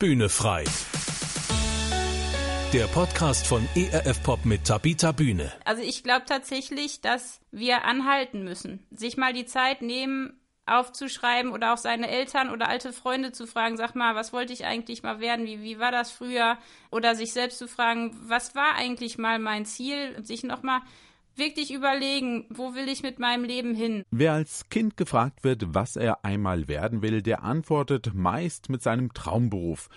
Bühne frei. Der Podcast von ERF Pop mit Tabita Bühne. Also ich glaube tatsächlich, dass wir anhalten müssen, sich mal die Zeit nehmen, aufzuschreiben oder auch seine Eltern oder alte Freunde zu fragen, sag mal, was wollte ich eigentlich mal werden, wie, wie war das früher? Oder sich selbst zu fragen, was war eigentlich mal mein Ziel und sich nochmal wirklich überlegen, wo will ich mit meinem Leben hin? Wer als Kind gefragt wird, was er einmal werden will, der antwortet meist mit seinem Traumberuf.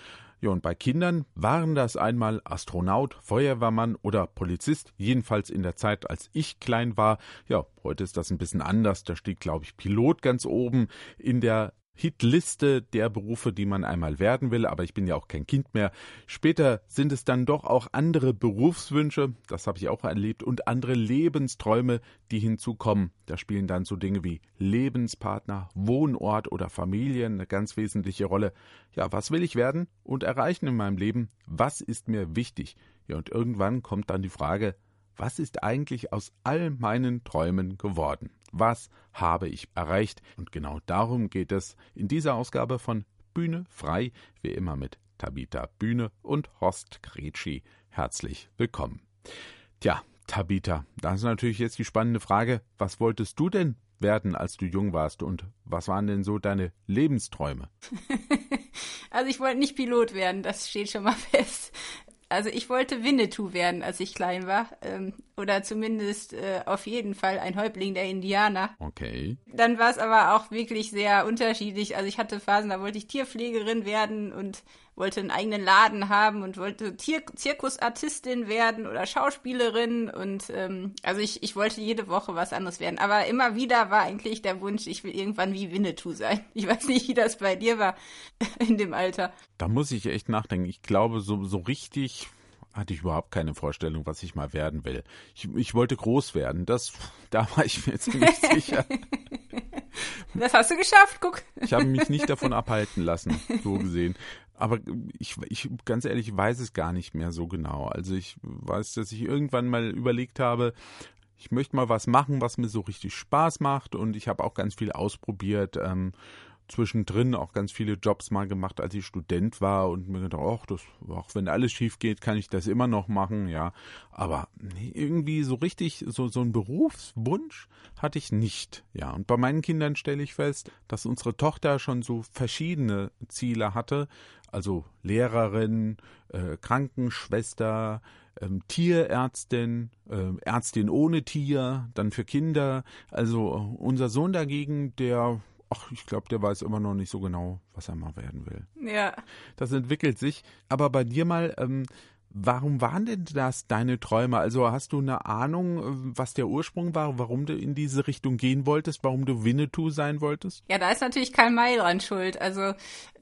Ja, und bei Kindern waren das einmal Astronaut, Feuerwehrmann oder Polizist, jedenfalls in der Zeit, als ich klein war. Ja, heute ist das ein bisschen anders. Da steht, glaube ich, Pilot ganz oben in der Hitliste der Berufe, die man einmal werden will, aber ich bin ja auch kein Kind mehr. Später sind es dann doch auch andere Berufswünsche, das habe ich auch erlebt, und andere Lebensträume, die hinzukommen. Da spielen dann so Dinge wie Lebenspartner, Wohnort oder Familie eine ganz wesentliche Rolle. Ja, was will ich werden und erreichen in meinem Leben? Was ist mir wichtig? Ja, und irgendwann kommt dann die Frage, was ist eigentlich aus all meinen Träumen geworden? Was habe ich erreicht? Und genau darum geht es in dieser Ausgabe von Bühne frei, wie immer mit Tabita Bühne und Horst Gretschi. Herzlich willkommen. Tja, Tabita, da ist natürlich jetzt die spannende Frage, was wolltest du denn werden, als du jung warst und was waren denn so deine Lebensträume? also ich wollte nicht Pilot werden, das steht schon mal fest. Also ich wollte Winnetou werden, als ich klein war. Ähm, oder zumindest äh, auf jeden Fall ein Häuptling der Indianer. Okay. Dann war es aber auch wirklich sehr unterschiedlich. Also ich hatte Phasen, da wollte ich Tierpflegerin werden und wollte einen eigenen Laden haben und wollte Tier Zirkusartistin werden oder Schauspielerin und ähm, also ich, ich wollte jede Woche was anderes werden. Aber immer wieder war eigentlich der Wunsch, ich will irgendwann wie Winnetou sein. Ich weiß nicht, wie das bei dir war in dem Alter. Da muss ich echt nachdenken. Ich glaube, so, so richtig hatte ich überhaupt keine Vorstellung, was ich mal werden will. Ich, ich wollte groß werden. Das, da war ich mir ziemlich sicher. Das hast du geschafft, guck. Ich habe mich nicht davon abhalten lassen, so gesehen. Aber ich, ich, ganz ehrlich, ich weiß es gar nicht mehr so genau. Also ich weiß, dass ich irgendwann mal überlegt habe, ich möchte mal was machen, was mir so richtig Spaß macht. Und ich habe auch ganz viel ausprobiert. Ähm, zwischendrin auch ganz viele Jobs mal gemacht, als ich Student war und mir gedacht, ach, das, auch wenn alles schief geht, kann ich das immer noch machen, ja. Aber irgendwie so richtig, so, so ein Berufswunsch hatte ich nicht, ja. Und bei meinen Kindern stelle ich fest, dass unsere Tochter schon so verschiedene Ziele hatte, also Lehrerin, äh, Krankenschwester, ähm, Tierärztin, äh, Ärztin ohne Tier, dann für Kinder. Also äh, unser Sohn dagegen, der ach, ich glaube, der weiß immer noch nicht so genau, was er mal werden will. Ja. Das entwickelt sich. Aber bei dir mal, ähm, warum waren denn das deine Träume? Also hast du eine Ahnung, äh, was der Ursprung war, warum du in diese Richtung gehen wolltest, warum du Winnetou sein wolltest? Ja, da ist natürlich Karl May dran schuld. Also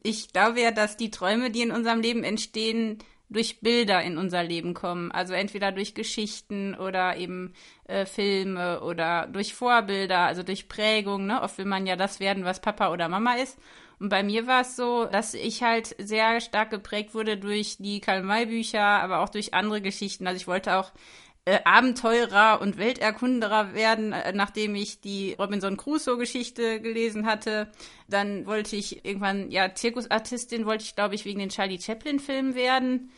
ich glaube ja, dass die Träume, die in unserem Leben entstehen, durch Bilder in unser Leben kommen. Also entweder durch Geschichten oder eben äh, Filme oder durch Vorbilder, also durch Prägung. Ne? Oft will man ja das werden, was Papa oder Mama ist. Und bei mir war es so, dass ich halt sehr stark geprägt wurde durch die Karl-May-Bücher, aber auch durch andere Geschichten. Also ich wollte auch äh, Abenteurer und Welterkunderer werden, äh, nachdem ich die Robinson Crusoe-Geschichte gelesen hatte. Dann wollte ich irgendwann, ja, Zirkusartistin wollte ich, glaube ich, wegen den Charlie Chaplin-Filmen werden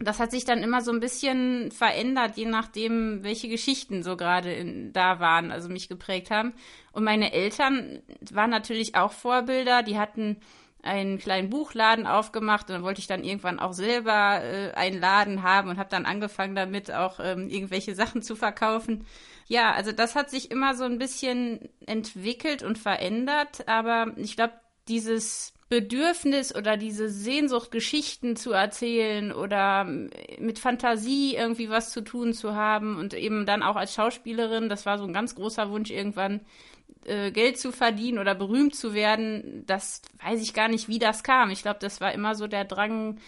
das hat sich dann immer so ein bisschen verändert, je nachdem, welche Geschichten so gerade da waren, also mich geprägt haben. Und meine Eltern waren natürlich auch Vorbilder. Die hatten einen kleinen Buchladen aufgemacht und dann wollte ich dann irgendwann auch selber äh, einen Laden haben und habe dann angefangen damit auch ähm, irgendwelche Sachen zu verkaufen. Ja, also das hat sich immer so ein bisschen entwickelt und verändert, aber ich glaube, dieses Bedürfnis oder diese Sehnsucht, Geschichten zu erzählen oder mit Fantasie irgendwie was zu tun zu haben und eben dann auch als Schauspielerin, das war so ein ganz großer Wunsch irgendwann, äh, Geld zu verdienen oder berühmt zu werden, das weiß ich gar nicht, wie das kam. Ich glaube, das war immer so der Drang,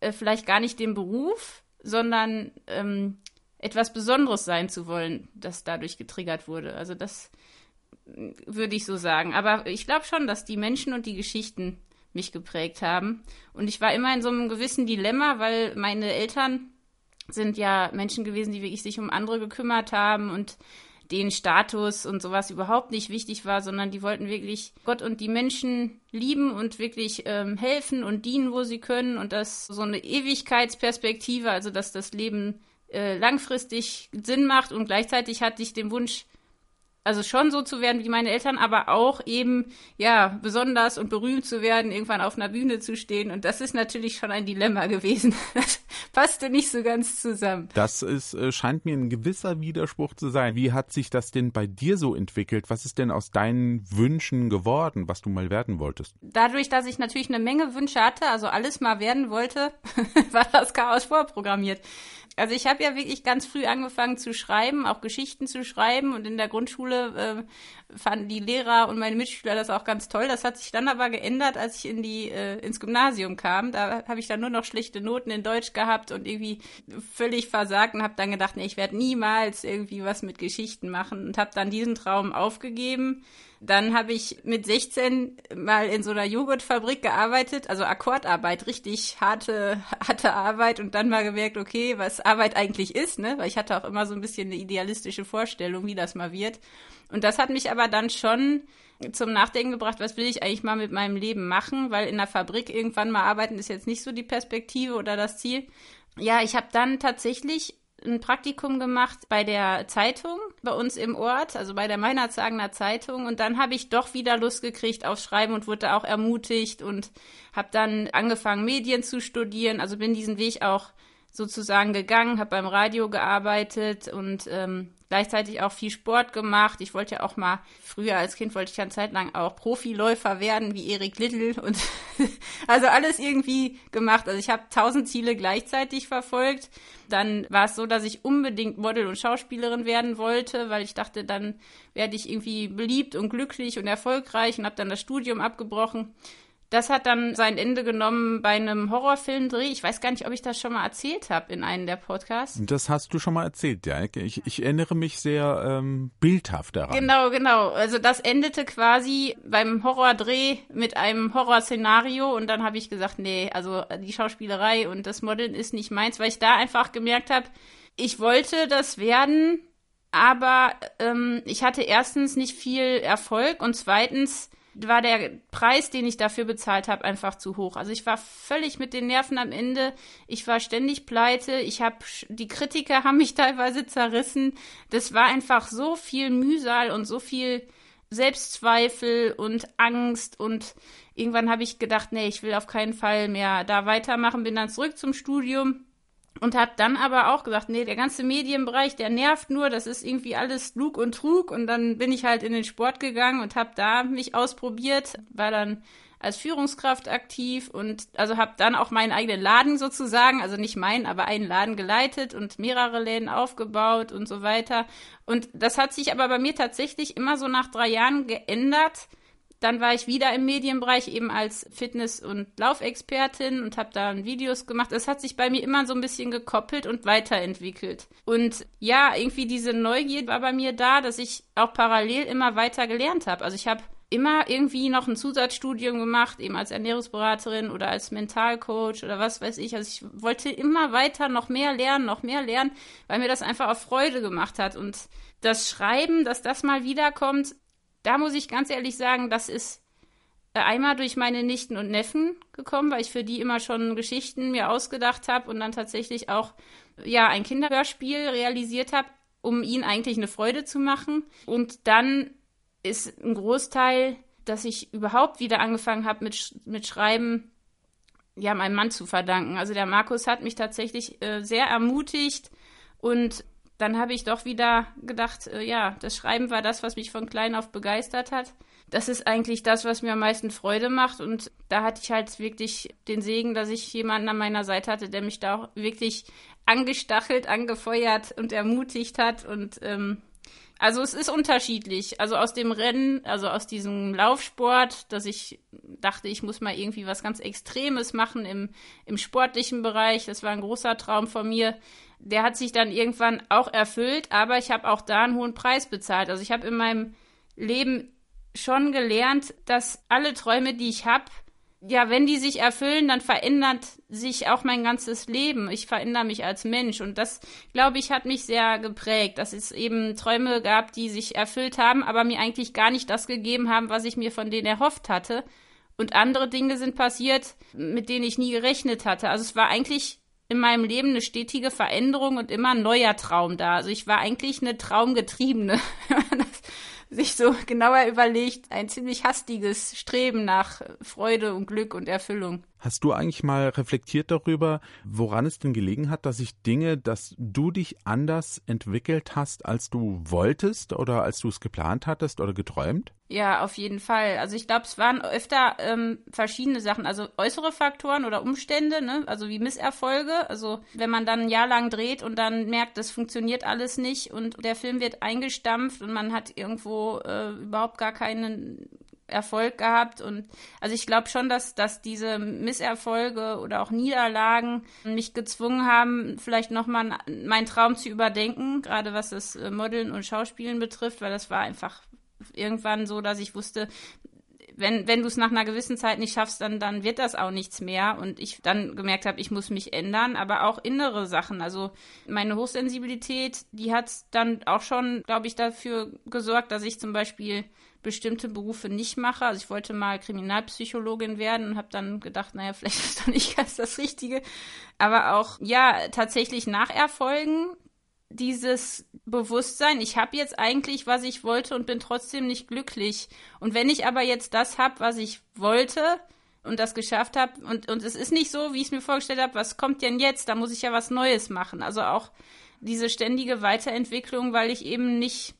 äh, vielleicht gar nicht den Beruf, sondern ähm, etwas Besonderes sein zu wollen, das dadurch getriggert wurde. Also das würde ich so sagen. Aber ich glaube schon, dass die Menschen und die Geschichten mich geprägt haben. Und ich war immer in so einem gewissen Dilemma, weil meine Eltern sind ja Menschen gewesen, die wirklich sich um andere gekümmert haben und den Status und sowas überhaupt nicht wichtig war, sondern die wollten wirklich Gott und die Menschen lieben und wirklich ähm, helfen und dienen, wo sie können. Und das so eine Ewigkeitsperspektive, also dass das Leben äh, langfristig Sinn macht und gleichzeitig hatte ich den Wunsch, also schon so zu werden wie meine Eltern, aber auch eben, ja, besonders und berühmt zu werden, irgendwann auf einer Bühne zu stehen. Und das ist natürlich schon ein Dilemma gewesen. Das passte nicht so ganz zusammen. Das ist, äh, scheint mir ein gewisser Widerspruch zu sein. Wie hat sich das denn bei dir so entwickelt? Was ist denn aus deinen Wünschen geworden, was du mal werden wolltest? Dadurch, dass ich natürlich eine Menge Wünsche hatte, also alles mal werden wollte, war das Chaos vorprogrammiert. Also ich habe ja wirklich ganz früh angefangen zu schreiben, auch Geschichten zu schreiben und in der Grundschule äh, fanden die Lehrer und meine Mitschüler das auch ganz toll. Das hat sich dann aber geändert, als ich in die äh, ins Gymnasium kam. Da habe ich dann nur noch schlechte Noten in Deutsch gehabt und irgendwie völlig versagt und habe dann gedacht, nee, ich werde niemals irgendwie was mit Geschichten machen und habe dann diesen Traum aufgegeben dann habe ich mit 16 mal in so einer Joghurtfabrik gearbeitet, also Akkordarbeit, richtig harte, harte Arbeit und dann mal gemerkt, okay, was Arbeit eigentlich ist, ne? Weil ich hatte auch immer so ein bisschen eine idealistische Vorstellung, wie das mal wird. Und das hat mich aber dann schon zum Nachdenken gebracht, was will ich eigentlich mal mit meinem Leben machen, weil in der Fabrik irgendwann mal arbeiten ist jetzt nicht so die Perspektive oder das Ziel. Ja, ich habe dann tatsächlich ein Praktikum gemacht bei der Zeitung bei uns im Ort, also bei der Meinerzagener Zeitung. Und dann habe ich doch wieder Lust gekriegt aufs Schreiben und wurde auch ermutigt und habe dann angefangen, Medien zu studieren. Also bin diesen Weg auch sozusagen gegangen, habe beim Radio gearbeitet und ähm, gleichzeitig auch viel Sport gemacht. Ich wollte ja auch mal, früher als Kind wollte ich ja eine Zeit lang auch Profiläufer werden, wie Erik Little und also alles irgendwie gemacht. Also ich habe tausend Ziele gleichzeitig verfolgt. Dann war es so, dass ich unbedingt Model und Schauspielerin werden wollte, weil ich dachte, dann werde ich irgendwie beliebt und glücklich und erfolgreich und habe dann das Studium abgebrochen das hat dann sein Ende genommen bei einem Horrorfilmdreh. Ich weiß gar nicht, ob ich das schon mal erzählt habe in einem der Podcasts. Das hast du schon mal erzählt, ja. Ich, ich erinnere mich sehr ähm, bildhaft daran. Genau, genau. Also das endete quasi beim Horrordreh mit einem Horrorszenario und dann habe ich gesagt, nee, also die Schauspielerei und das Modeln ist nicht meins, weil ich da einfach gemerkt habe, ich wollte das werden, aber ähm, ich hatte erstens nicht viel Erfolg und zweitens war der Preis, den ich dafür bezahlt habe, einfach zu hoch. Also ich war völlig mit den Nerven am Ende. Ich war ständig pleite. Ich habe die Kritiker haben mich teilweise zerrissen. Das war einfach so viel Mühsal und so viel Selbstzweifel und Angst und irgendwann habe ich gedacht, nee, ich will auf keinen Fall mehr da weitermachen, bin dann zurück zum Studium und habe dann aber auch gesagt, nee, der ganze Medienbereich, der nervt nur, das ist irgendwie alles Lug und Trug. Und dann bin ich halt in den Sport gegangen und habe da mich ausprobiert, war dann als Führungskraft aktiv und also habe dann auch meinen eigenen Laden sozusagen, also nicht meinen, aber einen Laden geleitet und mehrere Läden aufgebaut und so weiter. Und das hat sich aber bei mir tatsächlich immer so nach drei Jahren geändert dann war ich wieder im Medienbereich eben als Fitness- und Laufexpertin und habe da Videos gemacht. Es hat sich bei mir immer so ein bisschen gekoppelt und weiterentwickelt. Und ja, irgendwie diese Neugier war bei mir da, dass ich auch parallel immer weiter gelernt habe. Also ich habe immer irgendwie noch ein Zusatzstudium gemacht, eben als Ernährungsberaterin oder als Mentalcoach oder was weiß ich. Also ich wollte immer weiter noch mehr lernen, noch mehr lernen, weil mir das einfach auch Freude gemacht hat. Und das Schreiben, dass das mal wiederkommt, da muss ich ganz ehrlich sagen, das ist äh, einmal durch meine Nichten und Neffen gekommen, weil ich für die immer schon Geschichten mir ausgedacht habe und dann tatsächlich auch ja ein Kinderhörspiel realisiert habe, um ihnen eigentlich eine Freude zu machen. Und dann ist ein Großteil, dass ich überhaupt wieder angefangen habe mit, mit Schreiben, ja, meinem Mann zu verdanken. Also der Markus hat mich tatsächlich äh, sehr ermutigt und dann habe ich doch wieder gedacht, äh, ja, das Schreiben war das, was mich von klein auf begeistert hat. Das ist eigentlich das, was mir am meisten Freude macht. Und da hatte ich halt wirklich den Segen, dass ich jemanden an meiner Seite hatte, der mich da auch wirklich angestachelt, angefeuert und ermutigt hat. Und ähm, also es ist unterschiedlich. Also aus dem Rennen, also aus diesem Laufsport, dass ich dachte, ich muss mal irgendwie was ganz Extremes machen im, im sportlichen Bereich. Das war ein großer Traum von mir. Der hat sich dann irgendwann auch erfüllt, aber ich habe auch da einen hohen Preis bezahlt. Also ich habe in meinem Leben schon gelernt, dass alle Träume, die ich habe, ja, wenn die sich erfüllen, dann verändert sich auch mein ganzes Leben. Ich verändere mich als Mensch. Und das, glaube ich, hat mich sehr geprägt, dass es eben Träume gab, die sich erfüllt haben, aber mir eigentlich gar nicht das gegeben haben, was ich mir von denen erhofft hatte. Und andere Dinge sind passiert, mit denen ich nie gerechnet hatte. Also es war eigentlich in meinem Leben eine stetige Veränderung und immer ein neuer Traum da. Also ich war eigentlich eine Traumgetriebene, wenn man das sich so genauer überlegt, ein ziemlich hastiges Streben nach Freude und Glück und Erfüllung. Hast du eigentlich mal reflektiert darüber, woran es denn gelegen hat, dass sich Dinge, dass du dich anders entwickelt hast, als du wolltest oder als du es geplant hattest oder geträumt? Ja, auf jeden Fall. Also ich glaube, es waren öfter ähm, verschiedene Sachen, also äußere Faktoren oder Umstände, ne? also wie Misserfolge. Also wenn man dann ein Jahr lang dreht und dann merkt, das funktioniert alles nicht und der Film wird eingestampft und man hat irgendwo äh, überhaupt gar keinen Erfolg gehabt. Und also ich glaube schon, dass, dass diese Misserfolge oder auch Niederlagen mich gezwungen haben, vielleicht nochmal meinen Traum zu überdenken, gerade was das äh, Modeln und Schauspielen betrifft, weil das war einfach irgendwann so, dass ich wusste, wenn, wenn du es nach einer gewissen Zeit nicht schaffst, dann, dann wird das auch nichts mehr. Und ich dann gemerkt habe, ich muss mich ändern, aber auch innere Sachen. Also meine Hochsensibilität, die hat dann auch schon, glaube ich, dafür gesorgt, dass ich zum Beispiel bestimmte Berufe nicht mache. Also ich wollte mal Kriminalpsychologin werden und habe dann gedacht, naja, vielleicht ist doch nicht ganz das Richtige. Aber auch, ja, tatsächlich nach Erfolgen dieses Bewusstsein, ich habe jetzt eigentlich, was ich wollte und bin trotzdem nicht glücklich. Und wenn ich aber jetzt das habe, was ich wollte und das geschafft habe, und, und es ist nicht so, wie ich es mir vorgestellt habe, was kommt denn jetzt? Da muss ich ja was Neues machen. Also auch diese ständige Weiterentwicklung, weil ich eben nicht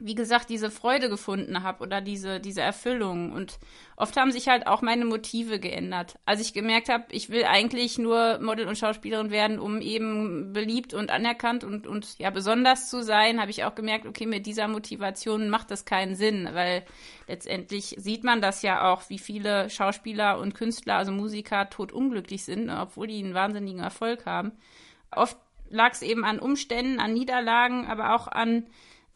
wie gesagt, diese Freude gefunden habe oder diese, diese Erfüllung. Und oft haben sich halt auch meine Motive geändert. Als ich gemerkt habe, ich will eigentlich nur Model und Schauspielerin werden, um eben beliebt und anerkannt und, und ja besonders zu sein, habe ich auch gemerkt, okay, mit dieser Motivation macht das keinen Sinn, weil letztendlich sieht man das ja auch, wie viele Schauspieler und Künstler, also Musiker, totunglücklich sind, obwohl die einen wahnsinnigen Erfolg haben. Oft lag es eben an Umständen, an Niederlagen, aber auch an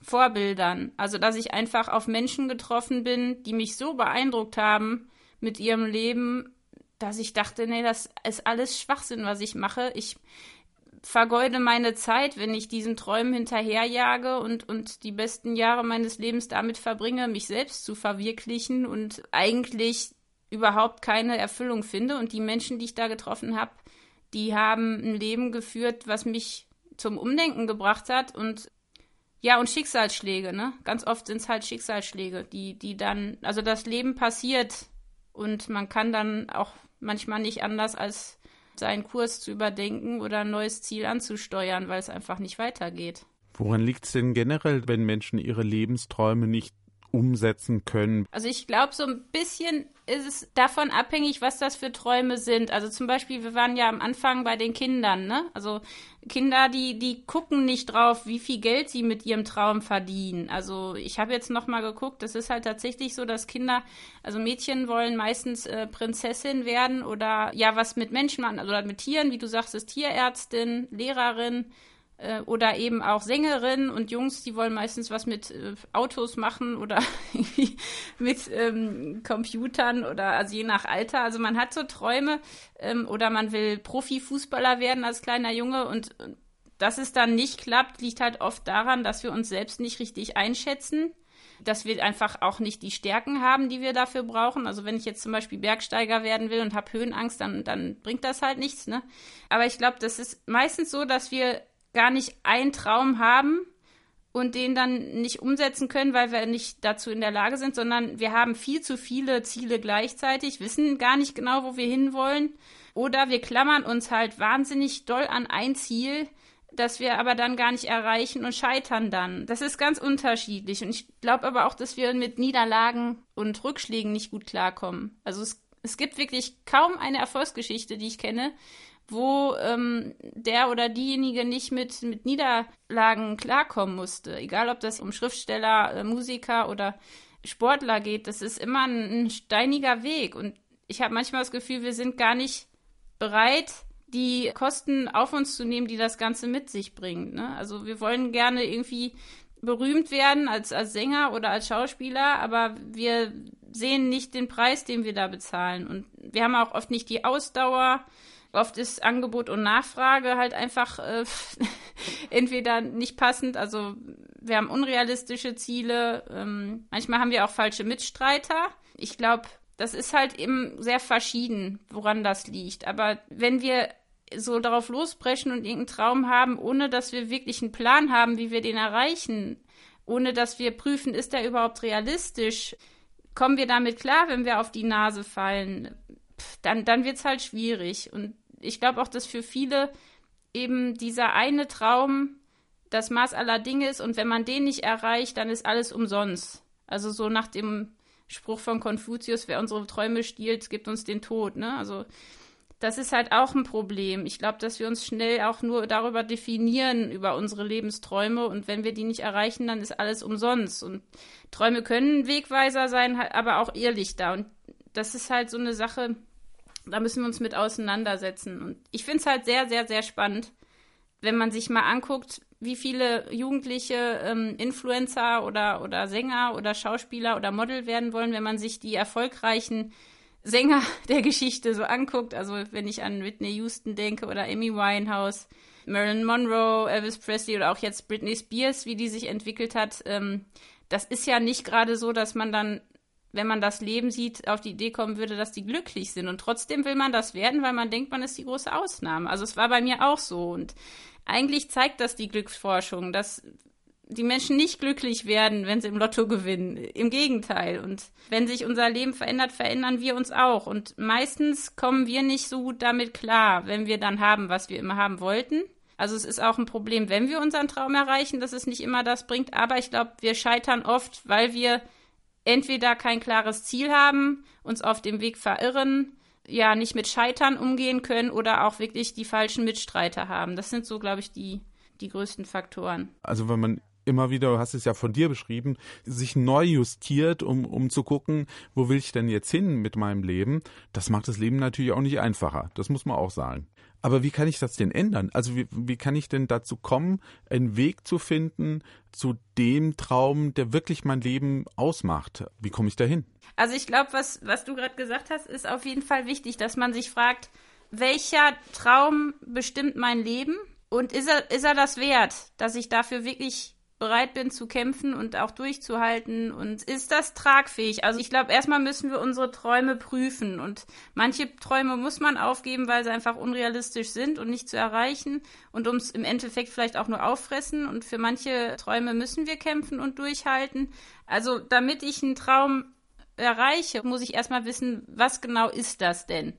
Vorbildern. Also, dass ich einfach auf Menschen getroffen bin, die mich so beeindruckt haben mit ihrem Leben, dass ich dachte, nee, das ist alles Schwachsinn, was ich mache. Ich vergeude meine Zeit, wenn ich diesen Träumen hinterherjage und, und die besten Jahre meines Lebens damit verbringe, mich selbst zu verwirklichen und eigentlich überhaupt keine Erfüllung finde. Und die Menschen, die ich da getroffen habe, die haben ein Leben geführt, was mich zum Umdenken gebracht hat und ja, und Schicksalsschläge, ne? Ganz oft sind es halt Schicksalsschläge, die, die dann, also das Leben passiert und man kann dann auch manchmal nicht anders als seinen Kurs zu überdenken oder ein neues Ziel anzusteuern, weil es einfach nicht weitergeht. Woran liegt es denn generell, wenn Menschen ihre Lebensträume nicht umsetzen können? Also ich glaube, so ein bisschen ist es davon abhängig, was das für Träume sind. Also zum Beispiel, wir waren ja am Anfang bei den Kindern, ne? Also Kinder, die, die gucken nicht drauf, wie viel Geld sie mit ihrem Traum verdienen. Also ich habe jetzt noch mal geguckt, es ist halt tatsächlich so, dass Kinder, also Mädchen wollen meistens äh, Prinzessin werden oder ja, was mit Menschen machen, also mit Tieren, wie du sagst, ist Tierärztin, Lehrerin, äh, oder eben auch Sängerinnen und Jungs, die wollen meistens was mit äh, Autos machen oder mit ähm, Computern oder also je nach Alter. Also man hat so Träume ähm, oder man will Profifußballer werden als kleiner Junge und, und dass es dann nicht klappt, liegt halt oft daran, dass wir uns selbst nicht richtig einschätzen dass wir einfach auch nicht die Stärken haben, die wir dafür brauchen. Also wenn ich jetzt zum Beispiel Bergsteiger werden will und habe Höhenangst, dann, dann bringt das halt nichts. Ne? Aber ich glaube, das ist meistens so, dass wir gar nicht einen Traum haben und den dann nicht umsetzen können, weil wir nicht dazu in der Lage sind, sondern wir haben viel zu viele Ziele gleichzeitig, wissen gar nicht genau, wo wir hinwollen. Oder wir klammern uns halt wahnsinnig doll an ein Ziel, das wir aber dann gar nicht erreichen und scheitern dann. Das ist ganz unterschiedlich. Und ich glaube aber auch, dass wir mit Niederlagen und Rückschlägen nicht gut klarkommen. Also es, es gibt wirklich kaum eine Erfolgsgeschichte, die ich kenne, wo ähm, der oder diejenige nicht mit, mit Niederlagen klarkommen musste. Egal, ob das um Schriftsteller, äh, Musiker oder Sportler geht, das ist immer ein, ein steiniger Weg. Und ich habe manchmal das Gefühl, wir sind gar nicht bereit, die Kosten auf uns zu nehmen, die das Ganze mit sich bringt. Ne? Also wir wollen gerne irgendwie berühmt werden als, als Sänger oder als Schauspieler, aber wir sehen nicht den Preis, den wir da bezahlen. Und wir haben auch oft nicht die Ausdauer. Oft ist Angebot und Nachfrage halt einfach äh, entweder nicht passend, also wir haben unrealistische Ziele, ähm, manchmal haben wir auch falsche Mitstreiter. Ich glaube, das ist halt eben sehr verschieden, woran das liegt. Aber wenn wir so darauf losbrechen und irgendeinen Traum haben, ohne dass wir wirklich einen Plan haben, wie wir den erreichen, ohne dass wir prüfen, ist der überhaupt realistisch, kommen wir damit klar, wenn wir auf die Nase fallen, dann, dann wird es halt schwierig. Und ich glaube auch, dass für viele eben dieser eine Traum das Maß aller Dinge ist und wenn man den nicht erreicht, dann ist alles umsonst. Also so nach dem Spruch von Konfuzius, wer unsere Träume stiehlt, gibt uns den Tod. Ne? Also das ist halt auch ein Problem. Ich glaube, dass wir uns schnell auch nur darüber definieren, über unsere Lebensträume. Und wenn wir die nicht erreichen, dann ist alles umsonst. Und Träume können Wegweiser sein, aber auch Irrlichter. Und das ist halt so eine Sache, da müssen wir uns mit auseinandersetzen. Und ich finde es halt sehr, sehr, sehr spannend, wenn man sich mal anguckt, wie viele Jugendliche ähm, Influencer oder, oder Sänger oder Schauspieler oder Model werden wollen, wenn man sich die erfolgreichen Sänger der Geschichte so anguckt. Also wenn ich an Whitney Houston denke oder Amy Winehouse, Marilyn Monroe, Elvis Presley oder auch jetzt Britney Spears, wie die sich entwickelt hat, ähm, das ist ja nicht gerade so, dass man dann, wenn man das Leben sieht, auf die Idee kommen würde, dass die glücklich sind. Und trotzdem will man das werden, weil man denkt, man ist die große Ausnahme. Also es war bei mir auch so. Und eigentlich zeigt das die Glücksforschung, dass die Menschen nicht glücklich werden, wenn sie im Lotto gewinnen. Im Gegenteil. Und wenn sich unser Leben verändert, verändern wir uns auch. Und meistens kommen wir nicht so gut damit klar, wenn wir dann haben, was wir immer haben wollten. Also es ist auch ein Problem, wenn wir unseren Traum erreichen, dass es nicht immer das bringt. Aber ich glaube, wir scheitern oft, weil wir entweder kein klares Ziel haben, uns auf dem Weg verirren, ja, nicht mit Scheitern umgehen können oder auch wirklich die falschen Mitstreiter haben. Das sind so, glaube ich, die, die größten Faktoren. Also wenn man immer wieder, du hast es ja von dir beschrieben, sich neu justiert, um, um zu gucken, wo will ich denn jetzt hin mit meinem Leben. Das macht das Leben natürlich auch nicht einfacher. Das muss man auch sagen. Aber wie kann ich das denn ändern? Also wie, wie kann ich denn dazu kommen, einen Weg zu finden zu dem Traum, der wirklich mein Leben ausmacht? Wie komme ich dahin? Also ich glaube, was, was du gerade gesagt hast, ist auf jeden Fall wichtig, dass man sich fragt, welcher Traum bestimmt mein Leben? Und ist er, ist er das wert, dass ich dafür wirklich bereit bin zu kämpfen und auch durchzuhalten und ist das tragfähig? Also ich glaube, erstmal müssen wir unsere Träume prüfen und manche Träume muss man aufgeben, weil sie einfach unrealistisch sind und nicht zu erreichen und uns im Endeffekt vielleicht auch nur auffressen und für manche Träume müssen wir kämpfen und durchhalten. Also damit ich einen Traum erreiche, muss ich erstmal wissen, was genau ist das denn?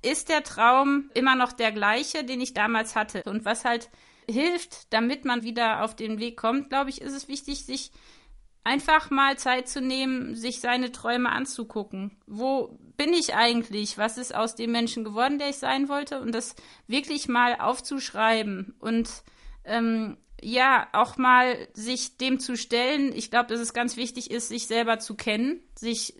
Ist der Traum immer noch der gleiche, den ich damals hatte? Und was halt hilft, damit man wieder auf den Weg kommt, glaube ich, ist es wichtig, sich einfach mal Zeit zu nehmen, sich seine Träume anzugucken. Wo bin ich eigentlich? Was ist aus dem Menschen geworden, der ich sein wollte? Und das wirklich mal aufzuschreiben und ähm, ja, auch mal sich dem zu stellen. Ich glaube, dass es ganz wichtig ist, sich selber zu kennen, sich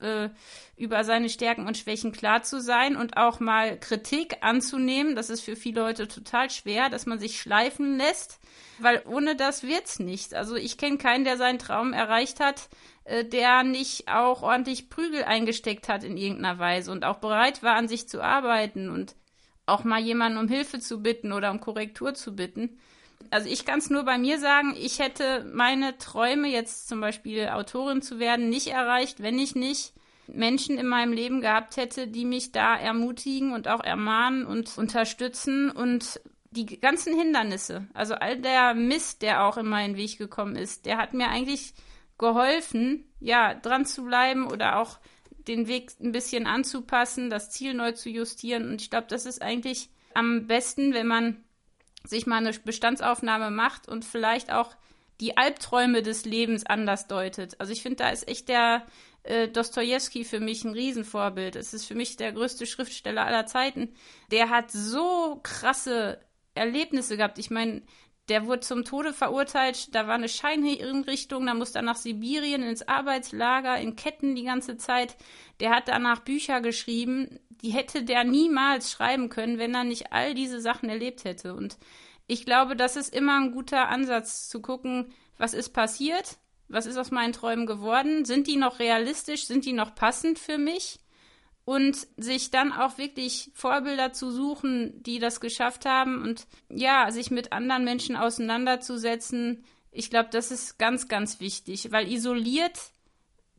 äh, über seine Stärken und Schwächen klar zu sein und auch mal Kritik anzunehmen. Das ist für viele Leute total schwer, dass man sich schleifen lässt, weil ohne das wird's nicht. Also ich kenne keinen, der seinen Traum erreicht hat, äh, der nicht auch ordentlich Prügel eingesteckt hat in irgendeiner Weise und auch bereit war, an sich zu arbeiten und auch mal jemanden um Hilfe zu bitten oder um Korrektur zu bitten also ich kann es nur bei mir sagen, ich hätte meine Träume, jetzt zum Beispiel Autorin zu werden, nicht erreicht, wenn ich nicht Menschen in meinem Leben gehabt hätte, die mich da ermutigen und auch ermahnen und unterstützen und die ganzen Hindernisse, also all der Mist, der auch in meinen Weg gekommen ist, der hat mir eigentlich geholfen, ja, dran zu bleiben oder auch den Weg ein bisschen anzupassen, das Ziel neu zu justieren. Und ich glaube, das ist eigentlich am besten, wenn man sich mal eine Bestandsaufnahme macht und vielleicht auch die Albträume des Lebens anders deutet. Also ich finde, da ist echt der äh, Dostoevsky für mich ein Riesenvorbild. Es ist für mich der größte Schriftsteller aller Zeiten. Der hat so krasse Erlebnisse gehabt. Ich meine, der wurde zum Tode verurteilt, da war eine Scheinhinrichtung, da musste er nach Sibirien ins Arbeitslager, in Ketten die ganze Zeit. Der hat danach Bücher geschrieben, die hätte der niemals schreiben können, wenn er nicht all diese Sachen erlebt hätte. Und ich glaube, das ist immer ein guter Ansatz zu gucken, was ist passiert, was ist aus meinen Träumen geworden, sind die noch realistisch, sind die noch passend für mich? Und sich dann auch wirklich Vorbilder zu suchen, die das geschafft haben und ja, sich mit anderen Menschen auseinanderzusetzen, ich glaube, das ist ganz, ganz wichtig, weil isoliert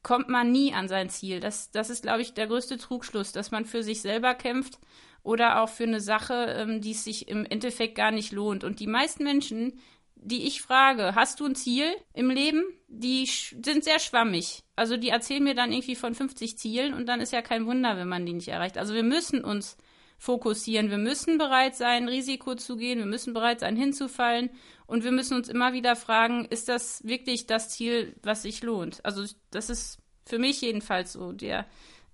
kommt man nie an sein Ziel. Das, das ist, glaube ich, der größte Trugschluss, dass man für sich selber kämpft oder auch für eine Sache, ähm, die es sich im Endeffekt gar nicht lohnt. Und die meisten Menschen, die ich frage, hast du ein Ziel im Leben? Die sind sehr schwammig. Also die erzählen mir dann irgendwie von 50 Zielen und dann ist ja kein Wunder, wenn man die nicht erreicht. Also wir müssen uns fokussieren. Wir müssen bereit sein, Risiko zu gehen. Wir müssen bereit sein, hinzufallen. Und wir müssen uns immer wieder fragen, ist das wirklich das Ziel, was sich lohnt? Also das ist für mich jedenfalls so der,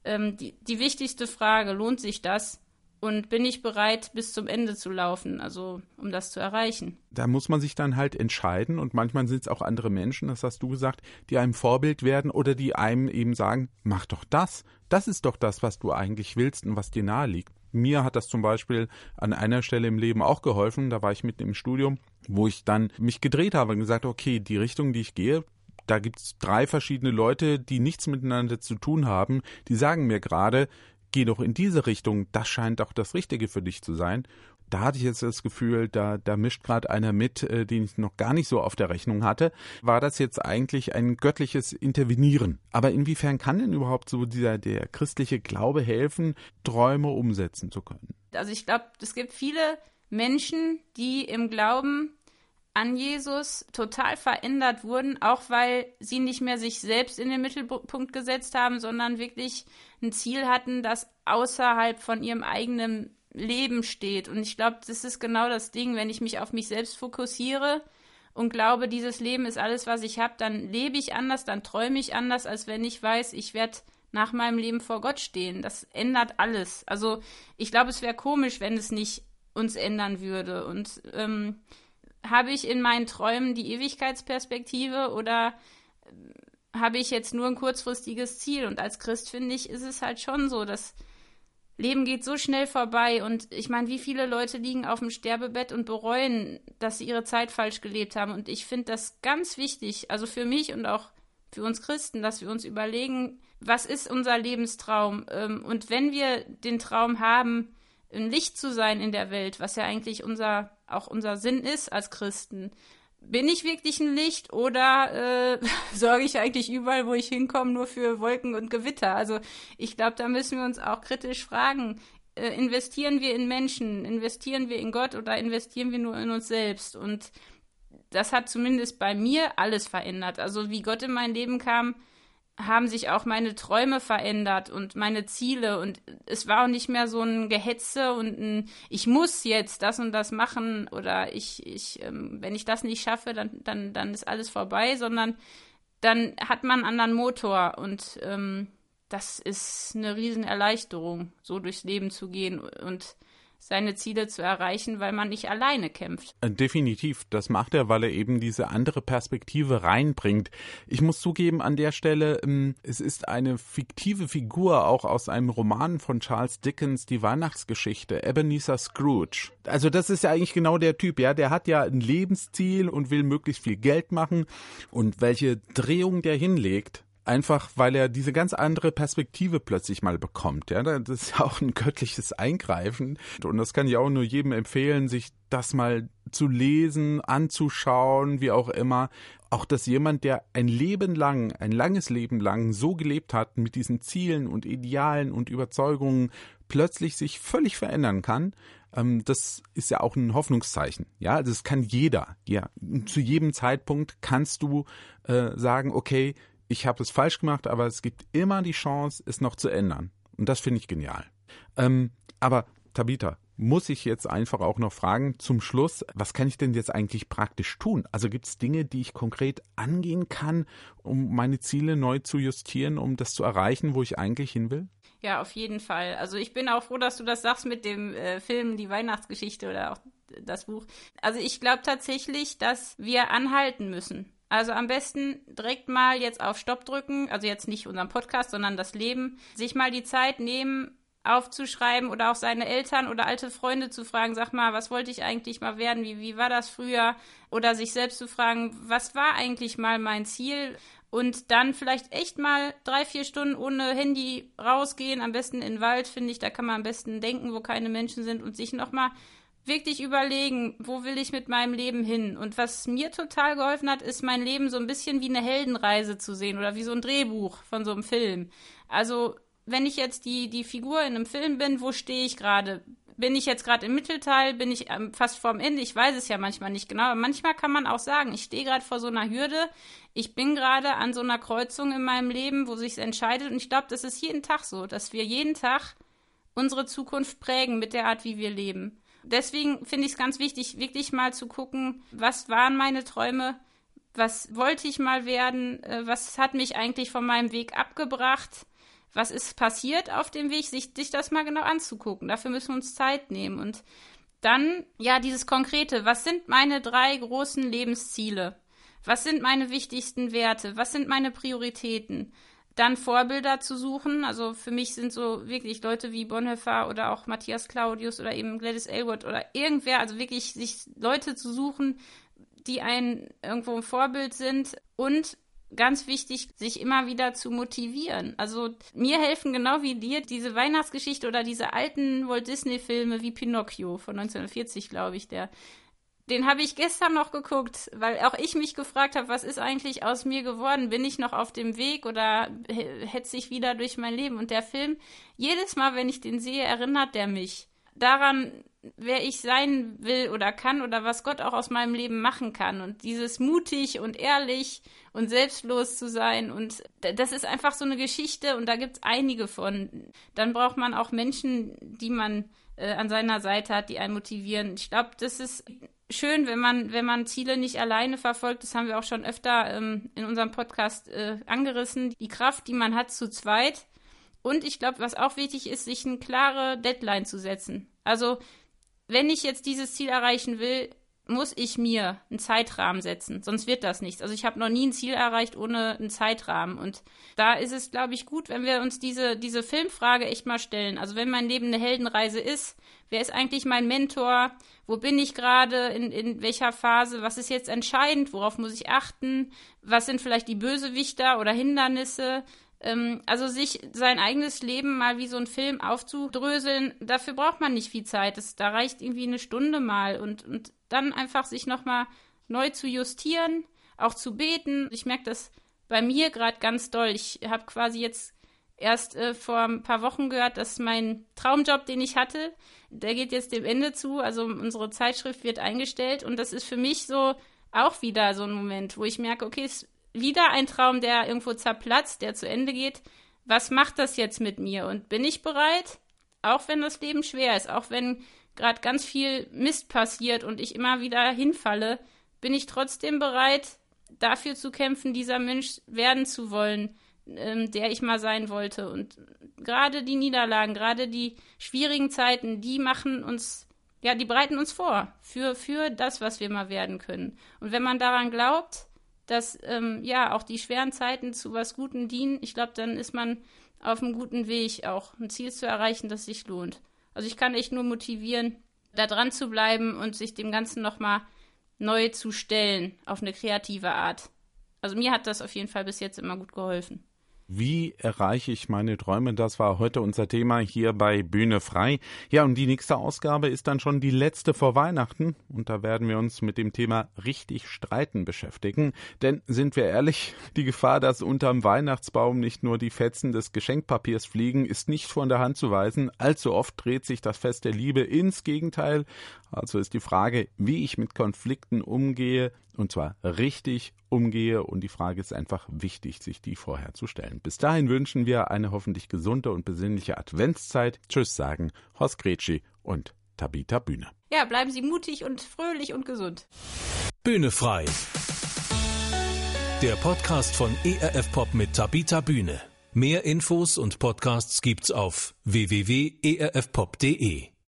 ähm, die, die wichtigste Frage. Lohnt sich das? Und bin ich bereit, bis zum Ende zu laufen, also um das zu erreichen? Da muss man sich dann halt entscheiden und manchmal sind es auch andere Menschen, das hast du gesagt, die einem Vorbild werden oder die einem eben sagen, mach doch das. Das ist doch das, was du eigentlich willst und was dir nahe liegt. Mir hat das zum Beispiel an einer Stelle im Leben auch geholfen. Da war ich mitten im Studium, wo ich dann mich gedreht habe und gesagt, okay, die Richtung, die ich gehe, da gibt es drei verschiedene Leute, die nichts miteinander zu tun haben, die sagen mir gerade, geh doch in diese Richtung, das scheint doch das Richtige für dich zu sein. Da hatte ich jetzt das Gefühl, da, da mischt gerade einer mit, äh, den ich noch gar nicht so auf der Rechnung hatte. War das jetzt eigentlich ein göttliches Intervenieren? Aber inwiefern kann denn überhaupt so dieser der christliche Glaube helfen, Träume umsetzen zu können? Also ich glaube, es gibt viele Menschen, die im Glauben an Jesus total verändert wurden, auch weil sie nicht mehr sich selbst in den Mittelpunkt gesetzt haben, sondern wirklich ein Ziel hatten, das außerhalb von ihrem eigenen Leben steht. Und ich glaube, das ist genau das Ding, wenn ich mich auf mich selbst fokussiere und glaube, dieses Leben ist alles, was ich habe, dann lebe ich anders, dann träume ich anders, als wenn ich weiß, ich werde nach meinem Leben vor Gott stehen. Das ändert alles. Also ich glaube, es wäre komisch, wenn es nicht uns ändern würde. Und ähm, habe ich in meinen Träumen die Ewigkeitsperspektive oder äh, habe ich jetzt nur ein kurzfristiges Ziel? Und als Christ finde ich, ist es halt schon so, dass Leben geht so schnell vorbei und ich meine, wie viele Leute liegen auf dem Sterbebett und bereuen, dass sie ihre Zeit falsch gelebt haben. Und ich finde das ganz wichtig, also für mich und auch für uns Christen, dass wir uns überlegen, was ist unser Lebenstraum? Ähm, und wenn wir den Traum haben, ein Licht zu sein in der Welt, was ja eigentlich unser, auch unser Sinn ist als Christen. Bin ich wirklich ein Licht oder äh, sorge ich eigentlich überall, wo ich hinkomme, nur für Wolken und Gewitter? Also ich glaube, da müssen wir uns auch kritisch fragen, äh, investieren wir in Menschen, investieren wir in Gott oder investieren wir nur in uns selbst? Und das hat zumindest bei mir alles verändert. Also wie Gott in mein Leben kam, haben sich auch meine Träume verändert und meine Ziele. Und es war auch nicht mehr so ein Gehetze und ein ich muss jetzt das und das machen oder ich ich ähm, wenn ich das nicht schaffe dann dann dann ist alles vorbei sondern dann hat man einen anderen Motor. Und ähm, das ist eine Riesenerleichterung so durchs Leben zu gehen. Und seine Ziele zu erreichen, weil man nicht alleine kämpft. Äh, definitiv, das macht er, weil er eben diese andere Perspektive reinbringt. Ich muss zugeben, an der Stelle, ähm, es ist eine fiktive Figur auch aus einem Roman von Charles Dickens, die Weihnachtsgeschichte, Ebenezer Scrooge. Also das ist ja eigentlich genau der Typ, ja, der hat ja ein Lebensziel und will möglichst viel Geld machen und welche Drehung der hinlegt, einfach weil er diese ganz andere Perspektive plötzlich mal bekommt. Ja, das ist ja auch ein göttliches Eingreifen und das kann ich auch nur jedem empfehlen, sich das mal zu lesen, anzuschauen, wie auch immer. Auch dass jemand, der ein Leben lang, ein langes Leben lang so gelebt hat mit diesen Zielen und Idealen und Überzeugungen, plötzlich sich völlig verändern kann, ähm, das ist ja auch ein Hoffnungszeichen. Ja, das kann jeder. Ja, zu jedem Zeitpunkt kannst du äh, sagen, okay, ich habe es falsch gemacht, aber es gibt immer die Chance, es noch zu ändern. Und das finde ich genial. Ähm, aber Tabitha, muss ich jetzt einfach auch noch fragen zum Schluss, was kann ich denn jetzt eigentlich praktisch tun? Also gibt es Dinge, die ich konkret angehen kann, um meine Ziele neu zu justieren, um das zu erreichen, wo ich eigentlich hin will? Ja, auf jeden Fall. Also ich bin auch froh, dass du das sagst mit dem äh, Film Die Weihnachtsgeschichte oder auch das Buch. Also ich glaube tatsächlich, dass wir anhalten müssen. Also am besten direkt mal jetzt auf Stopp drücken, also jetzt nicht unseren Podcast, sondern das Leben, sich mal die Zeit nehmen, aufzuschreiben oder auch seine Eltern oder alte Freunde zu fragen, sag mal, was wollte ich eigentlich mal werden, wie, wie war das früher? Oder sich selbst zu fragen, was war eigentlich mal mein Ziel? Und dann vielleicht echt mal drei, vier Stunden ohne Handy rausgehen, am besten in den Wald, finde ich, da kann man am besten denken, wo keine Menschen sind und sich nochmal wirklich überlegen, wo will ich mit meinem Leben hin? Und was mir total geholfen hat, ist mein Leben so ein bisschen wie eine Heldenreise zu sehen oder wie so ein Drehbuch von so einem Film. Also wenn ich jetzt die, die Figur in einem Film bin, wo stehe ich gerade? Bin ich jetzt gerade im Mittelteil? Bin ich ähm, fast vorm Ende? Ich weiß es ja manchmal nicht genau. Aber manchmal kann man auch sagen, ich stehe gerade vor so einer Hürde. Ich bin gerade an so einer Kreuzung in meinem Leben, wo sich entscheidet. Und ich glaube, das ist jeden Tag so, dass wir jeden Tag unsere Zukunft prägen mit der Art, wie wir leben. Deswegen finde ich es ganz wichtig, wirklich mal zu gucken, was waren meine Träume? Was wollte ich mal werden? Äh, was hat mich eigentlich von meinem Weg abgebracht? was ist passiert auf dem Weg, sich, sich das mal genau anzugucken. Dafür müssen wir uns Zeit nehmen. Und dann, ja, dieses Konkrete, was sind meine drei großen Lebensziele? Was sind meine wichtigsten Werte? Was sind meine Prioritäten? Dann Vorbilder zu suchen. Also für mich sind so wirklich Leute wie Bonhoeffer oder auch Matthias Claudius oder eben Gladys Aylward oder irgendwer, also wirklich sich Leute zu suchen, die ein irgendwo ein Vorbild sind und ganz wichtig, sich immer wieder zu motivieren. Also mir helfen genau wie dir diese Weihnachtsgeschichte oder diese alten Walt Disney-Filme wie Pinocchio von 1940, glaube ich, der. Den habe ich gestern noch geguckt, weil auch ich mich gefragt habe, was ist eigentlich aus mir geworden? Bin ich noch auf dem Weg oder hetze ich wieder durch mein Leben? Und der Film, jedes Mal, wenn ich den sehe, erinnert der mich daran, wer ich sein will oder kann oder was Gott auch aus meinem Leben machen kann. Und dieses mutig und ehrlich und selbstlos zu sein. Und das ist einfach so eine Geschichte und da gibt es einige von. Dann braucht man auch Menschen, die man äh, an seiner Seite hat, die einen motivieren. Ich glaube, das ist schön, wenn man, wenn man Ziele nicht alleine verfolgt. Das haben wir auch schon öfter ähm, in unserem Podcast äh, angerissen. Die Kraft, die man hat zu zweit. Und ich glaube, was auch wichtig ist, sich eine klare Deadline zu setzen. Also wenn ich jetzt dieses Ziel erreichen will, muss ich mir einen Zeitrahmen setzen, sonst wird das nichts. Also ich habe noch nie ein Ziel erreicht ohne einen Zeitrahmen. Und da ist es, glaube ich, gut, wenn wir uns diese, diese Filmfrage echt mal stellen. Also wenn mein Leben eine Heldenreise ist, wer ist eigentlich mein Mentor? Wo bin ich gerade? In, in welcher Phase? Was ist jetzt entscheidend? Worauf muss ich achten? Was sind vielleicht die Bösewichter oder Hindernisse? Ähm, also sich sein eigenes Leben mal wie so ein Film aufzudröseln, dafür braucht man nicht viel Zeit. Das, da reicht irgendwie eine Stunde mal und, und dann einfach sich nochmal neu zu justieren, auch zu beten. Ich merke das bei mir gerade ganz doll. Ich habe quasi jetzt erst äh, vor ein paar Wochen gehört, dass mein Traumjob, den ich hatte, der geht jetzt dem Ende zu. Also unsere Zeitschrift wird eingestellt und das ist für mich so auch wieder so ein Moment, wo ich merke, okay, es wieder ein Traum, der irgendwo zerplatzt, der zu Ende geht. Was macht das jetzt mit mir? Und bin ich bereit, auch wenn das Leben schwer ist, auch wenn gerade ganz viel Mist passiert und ich immer wieder hinfalle, bin ich trotzdem bereit, dafür zu kämpfen, dieser Mensch werden zu wollen, ähm, der ich mal sein wollte. Und gerade die Niederlagen, gerade die schwierigen Zeiten, die machen uns, ja, die bereiten uns vor für, für das, was wir mal werden können. Und wenn man daran glaubt, dass ähm, ja auch die schweren Zeiten zu was Guten dienen, ich glaube, dann ist man auf einem guten Weg, auch ein Ziel zu erreichen, das sich lohnt. Also ich kann echt nur motivieren, da dran zu bleiben und sich dem Ganzen nochmal neu zu stellen, auf eine kreative Art. Also mir hat das auf jeden Fall bis jetzt immer gut geholfen. Wie erreiche ich meine Träume? Das war heute unser Thema hier bei Bühne frei. Ja, und die nächste Ausgabe ist dann schon die letzte vor Weihnachten. Und da werden wir uns mit dem Thema richtig streiten beschäftigen. Denn sind wir ehrlich, die Gefahr, dass unterm Weihnachtsbaum nicht nur die Fetzen des Geschenkpapiers fliegen, ist nicht von der Hand zu weisen. Allzu oft dreht sich das Fest der Liebe ins Gegenteil. Also ist die Frage, wie ich mit Konflikten umgehe, und zwar richtig umgehe. Und die Frage ist einfach wichtig, sich die vorher zu stellen. Bis dahin wünschen wir eine hoffentlich gesunde und besinnliche Adventszeit. Tschüss sagen Horst Gretschi und Tabita Bühne. Ja, bleiben Sie mutig und fröhlich und gesund. Bühne frei. Der Podcast von ERF Pop mit Tabita Bühne. Mehr Infos und Podcasts gibt's auf www.erfpop.de.